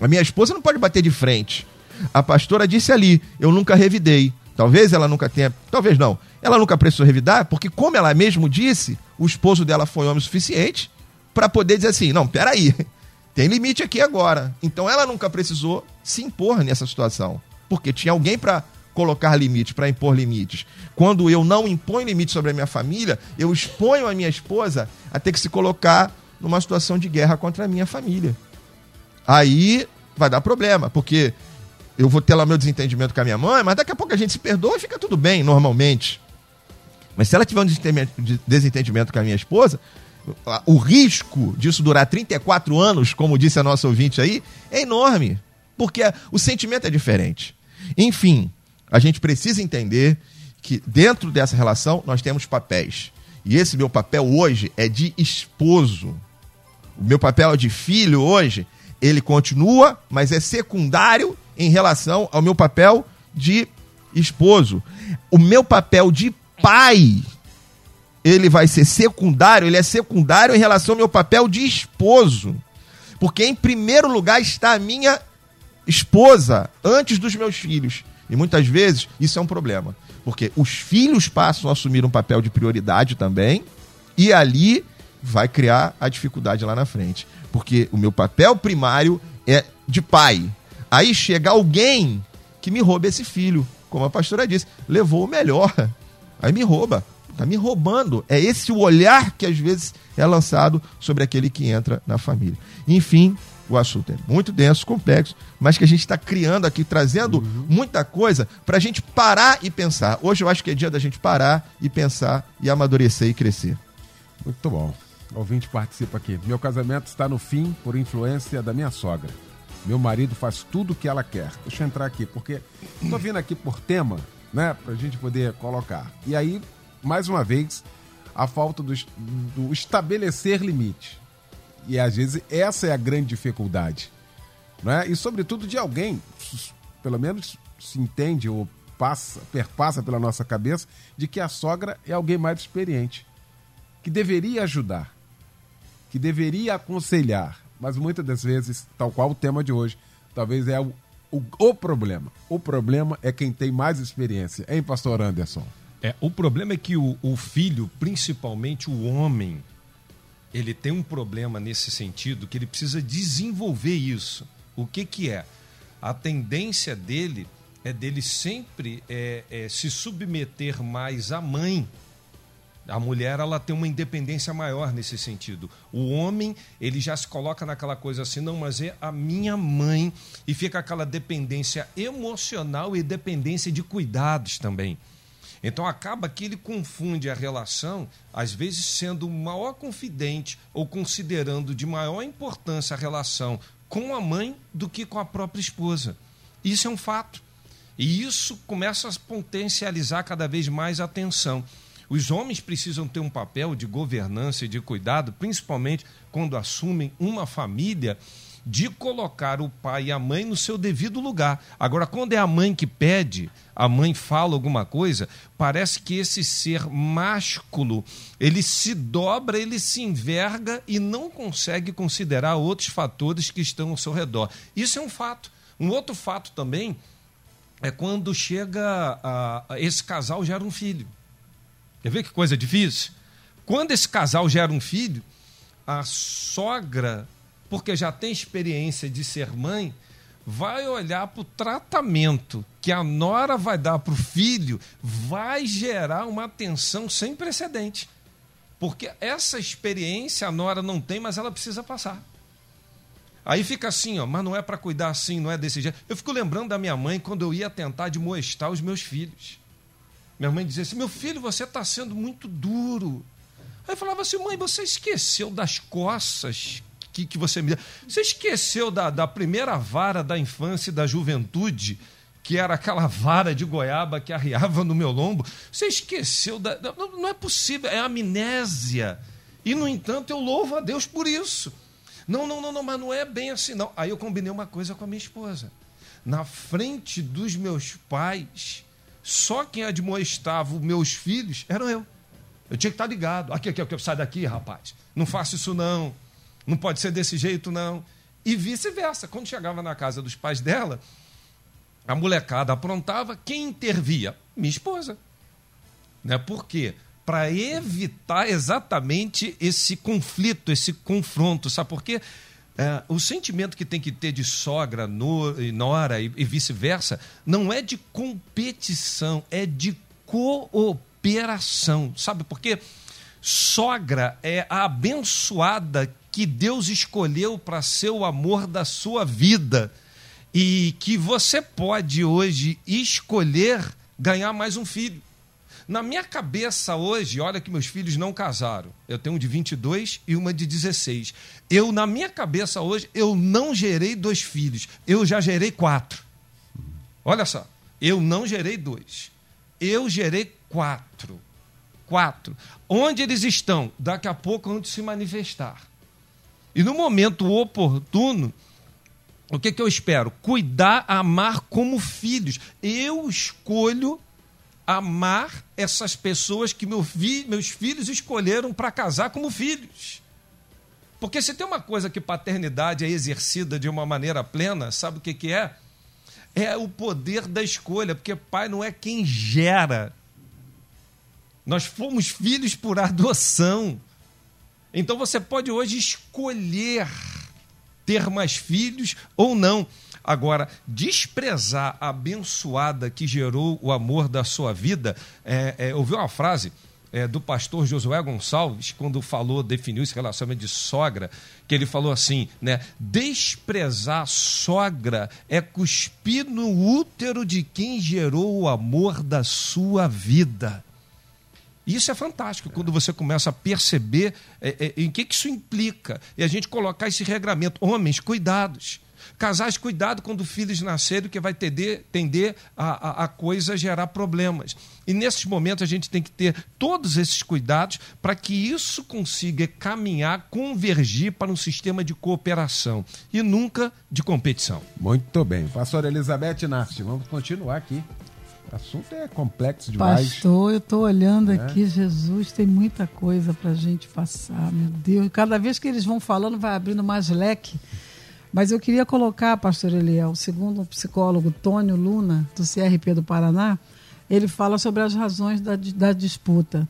A minha esposa não pode bater de frente. A pastora disse ali: eu nunca revidei. Talvez ela nunca tenha. Talvez não. Ela nunca precisou revidar, porque, como ela mesmo disse, o esposo dela foi homem suficiente para poder dizer assim: não, peraí, tem limite aqui agora. Então ela nunca precisou se impor nessa situação, porque tinha alguém para colocar limites, para impor limites. Quando eu não imponho limites sobre a minha família, eu exponho a minha esposa a ter que se colocar numa situação de guerra contra a minha família. Aí vai dar problema, porque eu vou ter lá meu desentendimento com a minha mãe, mas daqui a pouco a gente se perdoa e fica tudo bem, normalmente. Mas se ela tiver um desentendimento com a minha esposa, o risco disso durar 34 anos, como disse a nossa ouvinte aí, é enorme. Porque o sentimento é diferente. Enfim, a gente precisa entender que dentro dessa relação nós temos papéis. E esse meu papel hoje é de esposo. O meu papel de filho hoje, ele continua, mas é secundário em relação ao meu papel de esposo. O meu papel de pai, ele vai ser secundário, ele é secundário em relação ao meu papel de esposo. Porque em primeiro lugar está a minha esposa antes dos meus filhos. E muitas vezes isso é um problema. Porque os filhos passam a assumir um papel de prioridade também, e ali vai criar a dificuldade lá na frente. Porque o meu papel primário é de pai, Aí chega alguém que me rouba esse filho, como a pastora disse, levou o melhor. Aí me rouba, tá me roubando. É esse o olhar que às vezes é lançado sobre aquele que entra na família. Enfim, o assunto é muito denso, complexo, mas que a gente está criando aqui, trazendo uhum. muita coisa para a gente parar e pensar. Hoje eu acho que é dia da gente parar e pensar e amadurecer e crescer. Muito bom. O ouvinte participa aqui. Meu casamento está no fim por influência da minha sogra. Meu marido faz tudo o que ela quer. Deixa eu entrar aqui, porque estou vindo aqui por tema, né, para a gente poder colocar. E aí, mais uma vez, a falta do, do estabelecer limite. E às vezes essa é a grande dificuldade. Né? E sobretudo de alguém, pelo menos se entende ou passa, perpassa pela nossa cabeça, de que a sogra é alguém mais experiente, que deveria ajudar, que deveria aconselhar, mas muitas das vezes, tal qual o tema de hoje, talvez é o, o, o problema. O problema é quem tem mais experiência, hein, pastor Anderson? É, o problema é que o, o filho, principalmente o homem, ele tem um problema nesse sentido que ele precisa desenvolver isso. O que, que é? A tendência dele é dele sempre é, é, se submeter mais à mãe. A mulher ela tem uma independência maior nesse sentido. O homem ele já se coloca naquela coisa assim, não, mas é a minha mãe e fica aquela dependência emocional e dependência de cuidados também. Então acaba que ele confunde a relação, às vezes sendo o maior confidente ou considerando de maior importância a relação com a mãe do que com a própria esposa. Isso é um fato. E isso começa a potencializar cada vez mais a tensão. Os homens precisam ter um papel de governança e de cuidado, principalmente quando assumem uma família de colocar o pai e a mãe no seu devido lugar. Agora, quando é a mãe que pede, a mãe fala alguma coisa, parece que esse ser másculo, ele se dobra, ele se enverga e não consegue considerar outros fatores que estão ao seu redor. Isso é um fato. Um outro fato também é quando chega a, a esse casal gera um filho. Quer ver que coisa difícil? Quando esse casal gera um filho, a sogra porque já tem experiência de ser mãe, vai olhar para o tratamento que a nora vai dar para o filho, vai gerar uma tensão sem precedente. Porque essa experiência a nora não tem, mas ela precisa passar. Aí fica assim, ó, mas não é para cuidar assim, não é desse jeito. Eu fico lembrando da minha mãe quando eu ia tentar demoestar os meus filhos. Minha mãe dizia assim: meu filho, você está sendo muito duro. Aí eu falava assim: mãe, você esqueceu das coças que, você me. Você esqueceu da, da primeira vara da infância e da juventude, que era aquela vara de goiaba que arriava no meu lombo? Você esqueceu da. Não, não é possível, é amnésia. E, no entanto, eu louvo a Deus por isso. Não, não, não, não, mas não é bem assim, não. Aí eu combinei uma coisa com a minha esposa. Na frente dos meus pais, só quem admoestava os meus filhos eram eu. Eu tinha que estar ligado. Aqui, aqui, aqui, sai daqui, rapaz. Não faça isso, não. Não pode ser desse jeito, não. E vice-versa. Quando chegava na casa dos pais dela, a molecada aprontava, quem intervia? Minha esposa. Né? Por quê? Para evitar exatamente esse conflito, esse confronto. Sabe por quê? É, o sentimento que tem que ter de sogra, nora e, e vice-versa não é de competição, é de cooperação. Sabe por quê? Sogra é a abençoada que Deus escolheu para ser o amor da sua vida e que você pode hoje escolher ganhar mais um filho. Na minha cabeça hoje, olha que meus filhos não casaram. Eu tenho um de 22 e uma de 16. Eu, na minha cabeça hoje, eu não gerei dois filhos. Eu já gerei quatro. Olha só. Eu não gerei dois. Eu gerei quatro. Quatro. Onde eles estão? Daqui a pouco, onde se manifestar. E no momento oportuno, o que, que eu espero? Cuidar, amar como filhos. Eu escolho amar essas pessoas que meu fi, meus filhos escolheram para casar como filhos. Porque se tem uma coisa que paternidade é exercida de uma maneira plena, sabe o que, que é? É o poder da escolha, porque pai não é quem gera. Nós fomos filhos por adoção. Então você pode hoje escolher ter mais filhos ou não. Agora, desprezar a abençoada que gerou o amor da sua vida, é, é, ouviu uma frase é, do pastor Josué Gonçalves, quando falou, definiu esse relacionamento de sogra, que ele falou assim, né? Desprezar sogra é cuspir no útero de quem gerou o amor da sua vida. Isso é fantástico, quando você começa a perceber é, é, em que, que isso implica. E a gente colocar esse regramento. Homens, cuidados. Casais, cuidado quando filhos nascerem, que vai tender, tender a, a, a coisa gerar problemas. E nesses momentos a gente tem que ter todos esses cuidados para que isso consiga caminhar, convergir para um sistema de cooperação e nunca de competição. Muito bem. Pastor Elizabeth Nasti, vamos continuar aqui. O assunto é complexo demais. Pastor, eu estou olhando é? aqui, Jesus, tem muita coisa para a gente passar, meu Deus. Cada vez que eles vão falando, vai abrindo mais leque. Mas eu queria colocar, pastor Eliel, segundo o psicólogo Tônio Luna, do CRP do Paraná, ele fala sobre as razões da, da disputa.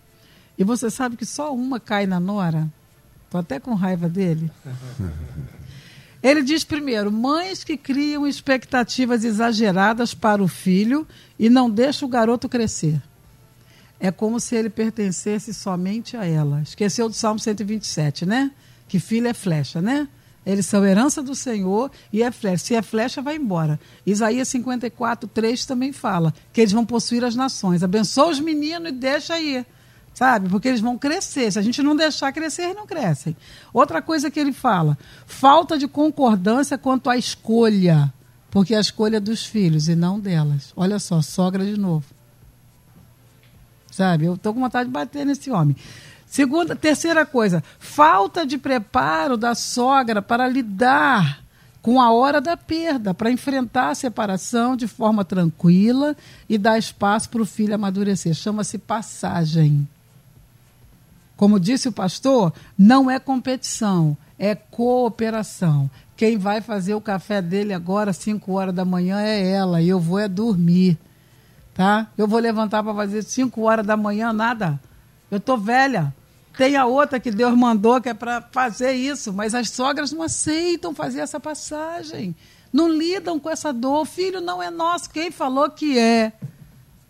E você sabe que só uma cai na nora? Estou até com raiva dele. Ele diz primeiro: mães que criam expectativas exageradas para o filho e não deixam o garoto crescer. É como se ele pertencesse somente a ela. Esqueceu do Salmo 127, né? Que filho é flecha, né? Eles são herança do Senhor e é flecha. Se é flecha, vai embora. Isaías 54, 3 também fala que eles vão possuir as nações. Abençoa os meninos e deixa aí. Sabe? Porque eles vão crescer. Se a gente não deixar crescer, eles não crescem. Outra coisa que ele fala: falta de concordância quanto à escolha. Porque a escolha é dos filhos e não delas. Olha só, sogra de novo. Sabe? Eu estou com vontade de bater nesse homem. Segunda, terceira coisa, falta de preparo da sogra para lidar com a hora da perda, para enfrentar a separação de forma tranquila e dar espaço para o filho amadurecer. Chama-se passagem. Como disse o pastor, não é competição, é cooperação. Quem vai fazer o café dele agora, às 5 horas da manhã, é ela, e eu vou é dormir. Tá? Eu vou levantar para fazer 5 horas da manhã, nada. Eu tô velha. Tem a outra que Deus mandou que é para fazer isso, mas as sogras não aceitam fazer essa passagem. Não lidam com essa dor. O filho não é nosso. Quem falou que é?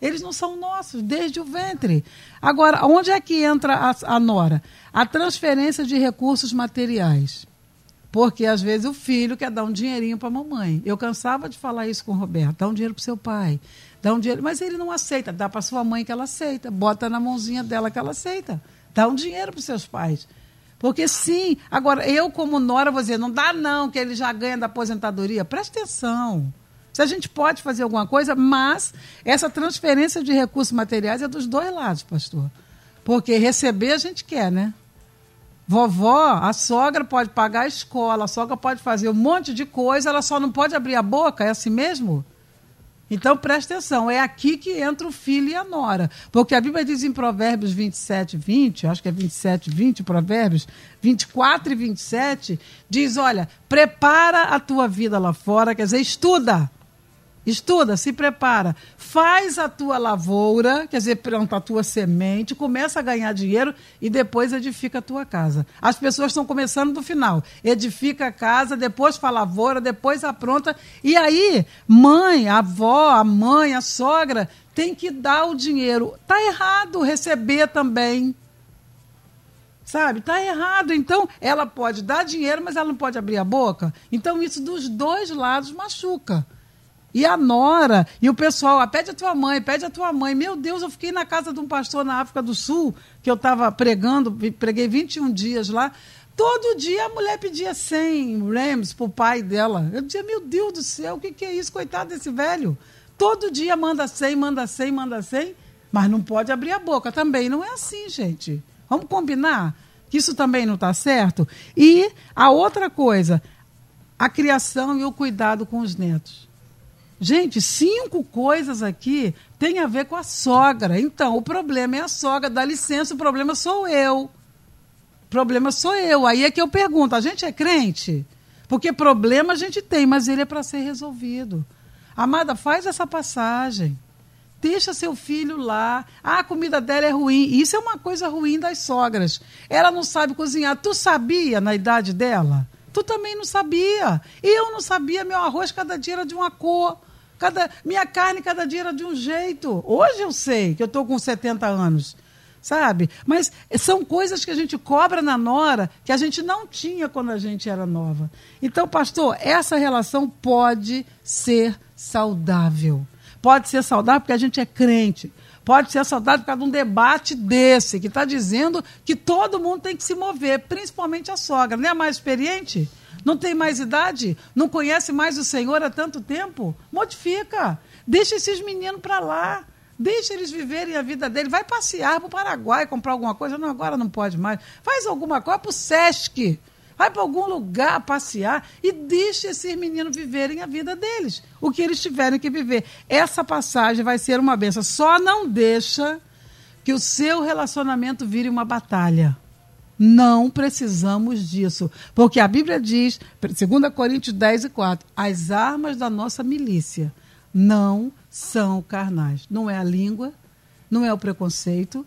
Eles não são nossos desde o ventre. Agora, onde é que entra a, a nora? A transferência de recursos materiais. Porque às vezes o filho quer dar um dinheirinho para a mamãe. Eu cansava de falar isso com o Roberto. Dá um dinheiro para seu pai. Dá um dinheiro, mas ele não aceita. Dá para sua mãe que ela aceita. Bota na mãozinha dela que ela aceita. Dá um dinheiro para seus pais. Porque sim, agora eu como nora vou dizer, não dá não, que ele já ganha da aposentadoria. Presta atenção. Se a gente pode fazer alguma coisa, mas essa transferência de recursos materiais é dos dois lados, pastor. Porque receber a gente quer, né? Vovó, a sogra pode pagar a escola, a sogra pode fazer um monte de coisa, ela só não pode abrir a boca, é assim mesmo? Então preste atenção, é aqui que entra o filho e a nora. Porque a Bíblia diz em Provérbios 27, 20, acho que é 27, 20, Provérbios 24 e 27, diz: olha, prepara a tua vida lá fora, quer dizer, estuda. Estuda, se prepara, faz a tua lavoura, quer dizer, planta a tua semente, começa a ganhar dinheiro e depois edifica a tua casa. As pessoas estão começando do final. Edifica a casa, depois faz a lavoura, depois apronta. E aí, mãe, a avó, a mãe, a sogra tem que dar o dinheiro. Tá errado receber também. Sabe? Tá errado. Então, ela pode dar dinheiro, mas ela não pode abrir a boca. Então, isso dos dois lados machuca. E a nora, e o pessoal, ah, pede a tua mãe, pede a tua mãe. Meu Deus, eu fiquei na casa de um pastor na África do Sul, que eu estava pregando, preguei 21 dias lá. Todo dia a mulher pedia 100 rams para o pai dela. Eu dizia, meu Deus do céu, o que, que é isso? Coitado desse velho. Todo dia manda 100, manda 100, manda 100, mas não pode abrir a boca também. Não é assim, gente. Vamos combinar que isso também não está certo? E a outra coisa, a criação e o cuidado com os netos. Gente, cinco coisas aqui tem a ver com a sogra. Então, o problema é a sogra. Dá licença, o problema sou eu. O problema sou eu. Aí é que eu pergunto: a gente é crente? Porque problema a gente tem, mas ele é para ser resolvido. Amada, faz essa passagem. Deixa seu filho lá. Ah, a comida dela é ruim. Isso é uma coisa ruim das sogras. Ela não sabe cozinhar. Tu sabia na idade dela? Tu também não sabia. Eu não sabia, meu arroz cada dia era de uma cor. Cada, minha carne cada dia era de um jeito. Hoje eu sei que eu estou com 70 anos. sabe? Mas são coisas que a gente cobra na nora que a gente não tinha quando a gente era nova. Então, pastor, essa relação pode ser saudável. Pode ser saudável porque a gente é crente. Pode ser saudável por causa de um debate desse, que está dizendo que todo mundo tem que se mover, principalmente a sogra. Não é mais experiente? Não tem mais idade? Não conhece mais o Senhor há tanto tempo? Modifica. Deixa esses meninos para lá. Deixa eles viverem a vida deles. Vai passear para o Paraguai, comprar alguma coisa. Não, agora não pode mais. Faz alguma coisa para o Sesc. Vai para algum lugar passear e deixa esses meninos viverem a vida deles, o que eles tiverem que viver. Essa passagem vai ser uma benção. Só não deixa que o seu relacionamento vire uma batalha. Não precisamos disso. Porque a Bíblia diz, 2 Coríntios 10 e 4, as armas da nossa milícia não são carnais. Não é a língua, não é o preconceito,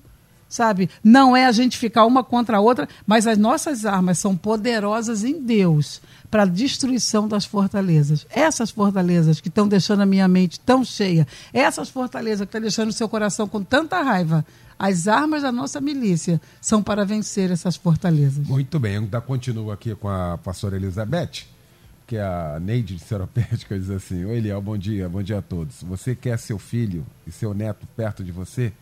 sabe? Não é a gente ficar uma contra a outra, mas as nossas armas são poderosas em Deus para a destruição das fortalezas. Essas fortalezas que estão deixando a minha mente tão cheia, essas fortalezas que estão deixando o seu coração com tanta raiva, as armas da nossa milícia são para vencer essas fortalezas. Muito bem, ainda continuo aqui com a pastora Elizabeth que a Neide de Seropédica diz assim: Oi, Eliel, bom dia, bom dia a todos. Você quer seu filho e seu neto perto de você?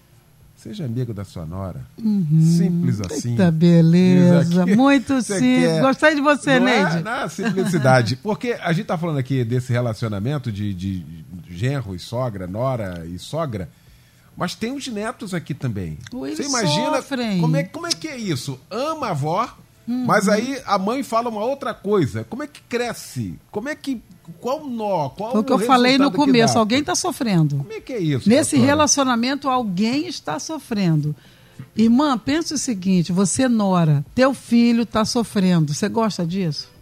Seja amigo da sua nora. Uhum. Simples assim. Eita, beleza. Muito simples. Quer... Gostei de você, não é? Neide. É, na simplicidade. Porque a gente está falando aqui desse relacionamento de, de genro e sogra, nora e sogra. Mas tem os netos aqui também. Você imagina sofrem. como é, como é que é isso? Ama a avó, Uhum. Mas aí a mãe fala uma outra coisa. Como é que cresce? Como é que. Qual nó? Qual Foi o que eu falei no começo. Alguém está sofrendo. Como é que é isso? Nesse doutora? relacionamento, alguém está sofrendo. Irmã, pensa o seguinte: você, Nora, teu filho está sofrendo. Você gosta disso?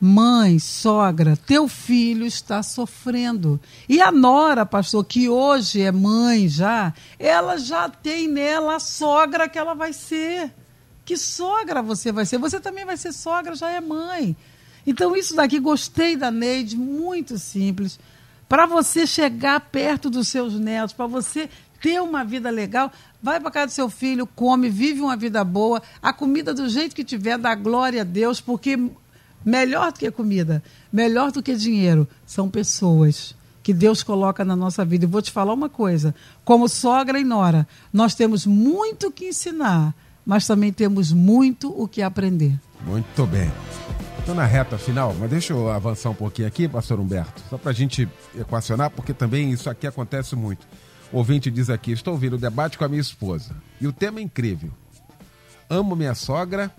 Mãe, sogra, teu filho está sofrendo. E a Nora, pastor, que hoje é mãe já, ela já tem nela a sogra que ela vai ser. Que sogra você vai ser? Você também vai ser sogra, já é mãe. Então, isso daqui, gostei da Neide, muito simples. Para você chegar perto dos seus netos, para você ter uma vida legal, vai para casa do seu filho, come, vive uma vida boa, a comida do jeito que tiver, dá glória a Deus, porque melhor do que comida, melhor do que dinheiro, são pessoas que Deus coloca na nossa vida. E vou te falar uma coisa: como sogra e nora, nós temos muito que ensinar mas também temos muito o que aprender. Muito bem. Estou na reta final, mas deixa eu avançar um pouquinho aqui, pastor Humberto, só para a gente equacionar, porque também isso aqui acontece muito. O ouvinte diz aqui: estou ouvindo o debate com a minha esposa e o tema é incrível. Amo minha sogra,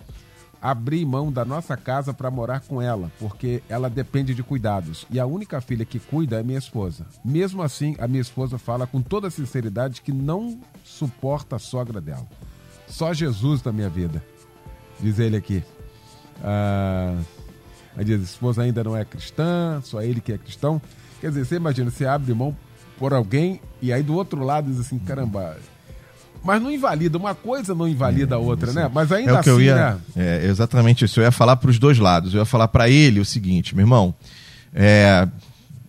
abri mão da nossa casa para morar com ela, porque ela depende de cuidados e a única filha que cuida é minha esposa. Mesmo assim, a minha esposa fala com toda sinceridade que não suporta a sogra dela. Só Jesus na minha vida. Diz ele aqui. Ah, diz, esposa ainda não é cristã, só ele que é cristão. Quer dizer, você imagina, você abre mão por alguém e aí do outro lado diz assim, caramba, mas não invalida, uma coisa não invalida a outra, né? Mas ainda é o que assim, eu ia, né? É exatamente isso. Eu ia falar para os dois lados. Eu ia falar para ele o seguinte, meu irmão. É,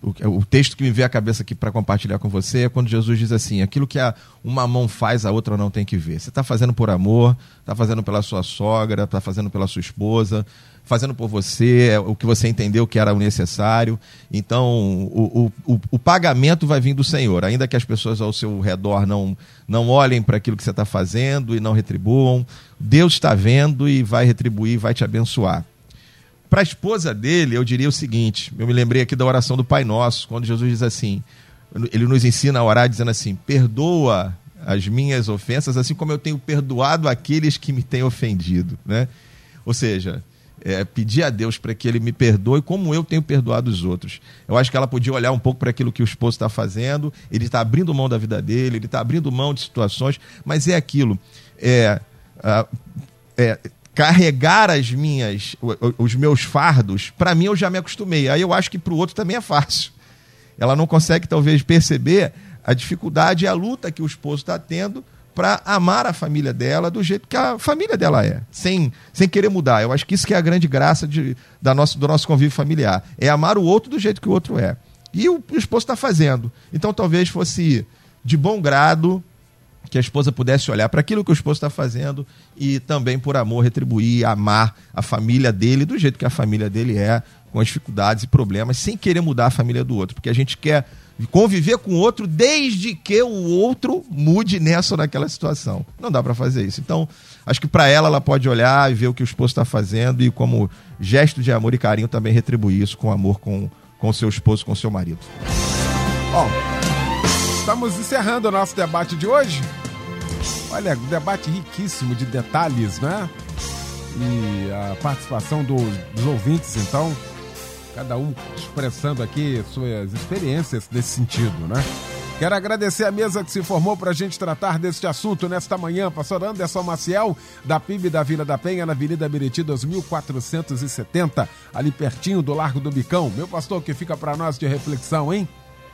o, o, texto que me veio à cabeça aqui para compartilhar com você é quando Jesus diz assim: aquilo que a, uma mão faz, a outra não tem que ver. Você está fazendo por amor, está fazendo pela sua sogra, está fazendo pela sua esposa, fazendo por você, é o que você entendeu que era o necessário. Então, o, o, o pagamento vai vir do Senhor, ainda que as pessoas ao seu redor não, não olhem para aquilo que você está fazendo e não retribuam. Deus está vendo e vai retribuir, vai te abençoar. Para a esposa dele, eu diria o seguinte: eu me lembrei aqui da oração do Pai Nosso, quando Jesus diz assim: ele nos ensina a orar dizendo assim: perdoa as minhas ofensas, assim como eu tenho perdoado aqueles que me têm ofendido. Né? Ou seja, é, pedir a Deus para que ele me perdoe como eu tenho perdoado os outros. Eu acho que ela podia olhar um pouco para aquilo que o esposo está fazendo, ele está abrindo mão da vida dele, ele está abrindo mão de situações, mas é aquilo. É, é, carregar as minhas, os meus fardos, para mim eu já me acostumei. Aí eu acho que para o outro também é fácil. Ela não consegue talvez perceber a dificuldade e a luta que o esposo está tendo para amar a família dela do jeito que a família dela é, sem, sem querer mudar. Eu acho que isso que é a grande graça de, da nosso, do nosso convívio familiar, é amar o outro do jeito que o outro é. E o, o esposo está fazendo. Então talvez fosse de bom grado que a esposa pudesse olhar para aquilo que o esposo está fazendo e também, por amor, retribuir, amar a família dele do jeito que a família dele é, com as dificuldades e problemas, sem querer mudar a família do outro, porque a gente quer conviver com o outro desde que o outro mude nessa ou naquela situação. Não dá para fazer isso. Então, acho que para ela, ela pode olhar e ver o que o esposo está fazendo e, como gesto de amor e carinho, também retribuir isso com amor com com seu esposo, com seu marido. Bom, estamos encerrando o nosso debate de hoje. Olha, debate riquíssimo de detalhes, né? E a participação dos, dos ouvintes, então, cada um expressando aqui suas experiências nesse sentido, né? Quero agradecer a mesa que se formou para a gente tratar deste assunto nesta manhã. Pastor Anderson Maciel, da PIB da Vila da Penha, na Avenida Meriti 2470, ali pertinho do Largo do Bicão. Meu pastor, que fica para nós de reflexão, hein?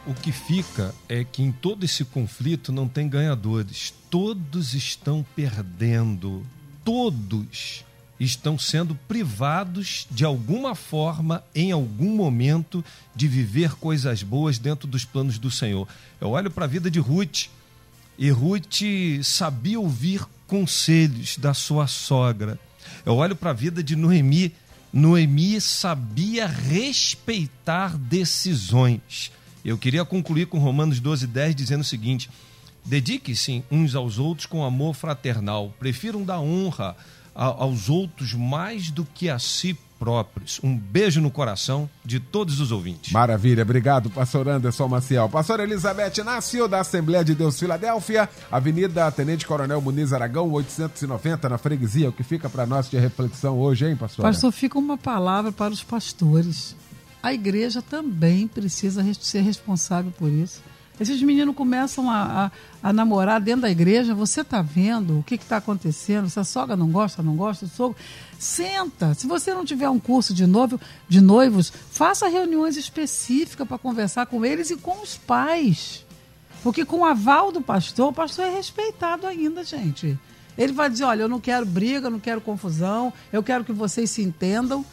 O que fica é que em todo esse conflito não tem ganhadores. Todos estão perdendo. Todos estão sendo privados de alguma forma, em algum momento, de viver coisas boas dentro dos planos do Senhor. Eu olho para a vida de Ruth e Ruth sabia ouvir conselhos da sua sogra. Eu olho para a vida de Noemi. Noemi sabia respeitar decisões. Eu queria concluir com Romanos 12, 10, dizendo o seguinte: dedique-se uns aos outros com amor fraternal, prefiram dar honra aos outros mais do que a si próprios. Um beijo no coração de todos os ouvintes. Maravilha, obrigado, pastor Anderson Maciel. Pastor Elizabeth Inácio, da Assembleia de Deus Filadélfia, Avenida Tenente Coronel Muniz Aragão, 890, na freguesia. O que fica para nós de reflexão hoje, hein, pastor? Pastor, fica uma palavra para os pastores. A igreja também precisa ser responsável por isso. Esses meninos começam a, a, a namorar dentro da igreja, você está vendo o que está acontecendo, se a sogra não gosta, não gosta, o sogro. Senta. Se você não tiver um curso de, noivo, de noivos, faça reuniões específicas para conversar com eles e com os pais. Porque com o aval do pastor, o pastor é respeitado ainda, gente. Ele vai dizer: olha, eu não quero briga, eu não quero confusão, eu quero que vocês se entendam.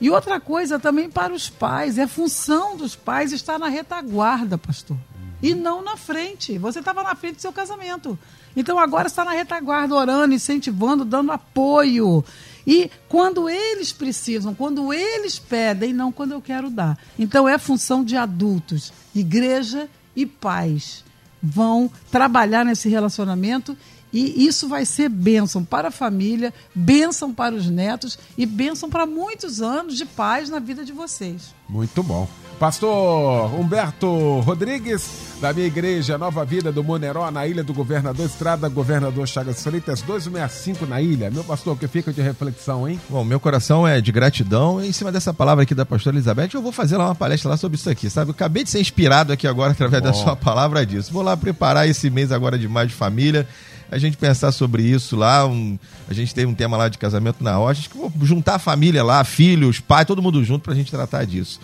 E outra coisa também para os pais, é função dos pais estar na retaguarda, pastor e não na frente. Você estava na frente do seu casamento. Então agora está na retaguarda, orando, incentivando, dando apoio. E quando eles precisam, quando eles pedem, não quando eu quero dar. Então é função de adultos, igreja e pais vão trabalhar nesse relacionamento e isso vai ser bênção para a família, bênção para os netos e bênção para muitos anos de paz na vida de vocês. Muito bom. Pastor Humberto Rodrigues, da minha igreja Nova Vida do Moneró, na Ilha do Governador, Estrada Governador Chagas Freitas, 265 na ilha. Meu pastor, o que fica de reflexão, hein? Bom, meu coração é de gratidão. E em cima dessa palavra aqui da pastora Elizabeth, eu vou fazer lá uma palestra lá sobre isso aqui, sabe? Eu acabei de ser inspirado aqui agora através Bom. da sua palavra disso. Vou lá preparar esse mês agora de mais de família a gente pensar sobre isso lá. Um, a gente tem um tema lá de casamento na hora. Acho que vou juntar a família lá, filhos, pai, todo mundo junto para a gente tratar disso.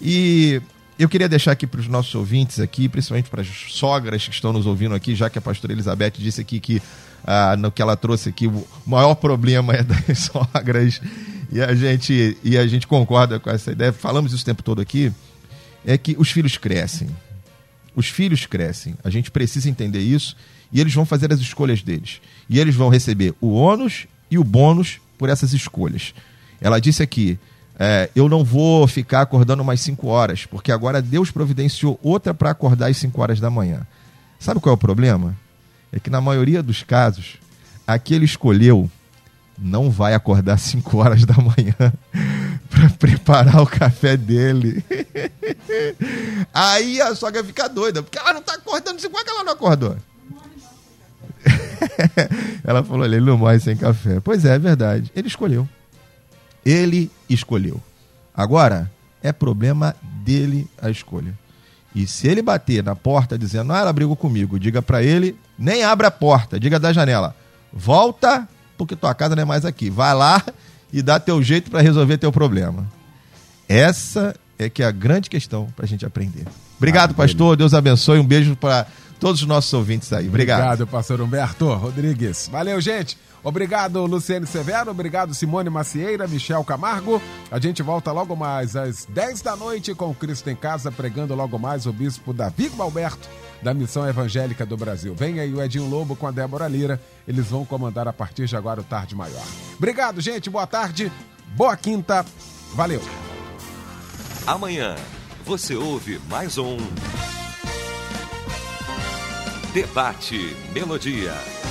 E eu queria deixar aqui para os nossos ouvintes aqui, principalmente para as sogras que estão nos ouvindo aqui, já que a pastora Elizabeth disse aqui que ah, no que ela trouxe aqui o maior problema é das sogras e a gente e a gente concorda com essa ideia. Falamos isso o tempo todo aqui é que os filhos crescem. Os filhos crescem. A gente precisa entender isso e eles vão fazer as escolhas deles. E eles vão receber o ônus e o bônus por essas escolhas. Ela disse aqui: é, eu não vou ficar acordando mais 5 horas, porque agora Deus providenciou outra para acordar às 5 horas da manhã. Sabe qual é o problema? É que na maioria dos casos, aquele escolheu não vai acordar às 5 horas da manhã para preparar o café dele. Aí a sogra fica doida, porque ela não está acordando 5 horas que ela não acordou. ela falou: ele não morre sem café. Pois é, é verdade. Ele escolheu. Ele escolheu. Agora, é problema dele a escolha. E se ele bater na porta dizendo, ah, ela brigou comigo, diga para ele, nem abra a porta, diga da janela, volta, porque tua casa não é mais aqui. Vai lá e dá teu jeito para resolver teu problema. Essa é que é a grande questão para a gente aprender. Obrigado, ah, pastor. Deus abençoe. Um beijo para todos os nossos ouvintes aí. Obrigado. Obrigado, pastor Humberto Rodrigues. Valeu, gente. Obrigado, Luciane Severo. Obrigado, Simone Macieira, Michel Camargo. A gente volta logo mais às 10 da noite com o Cristo em Casa, pregando logo mais o bispo Davi Alberto da Missão Evangélica do Brasil. Vem aí o Edinho Lobo com a Débora Lira. Eles vão comandar a partir de agora o Tarde Maior. Obrigado, gente. Boa tarde. Boa quinta. Valeu. Amanhã você ouve mais um Debate Melodia.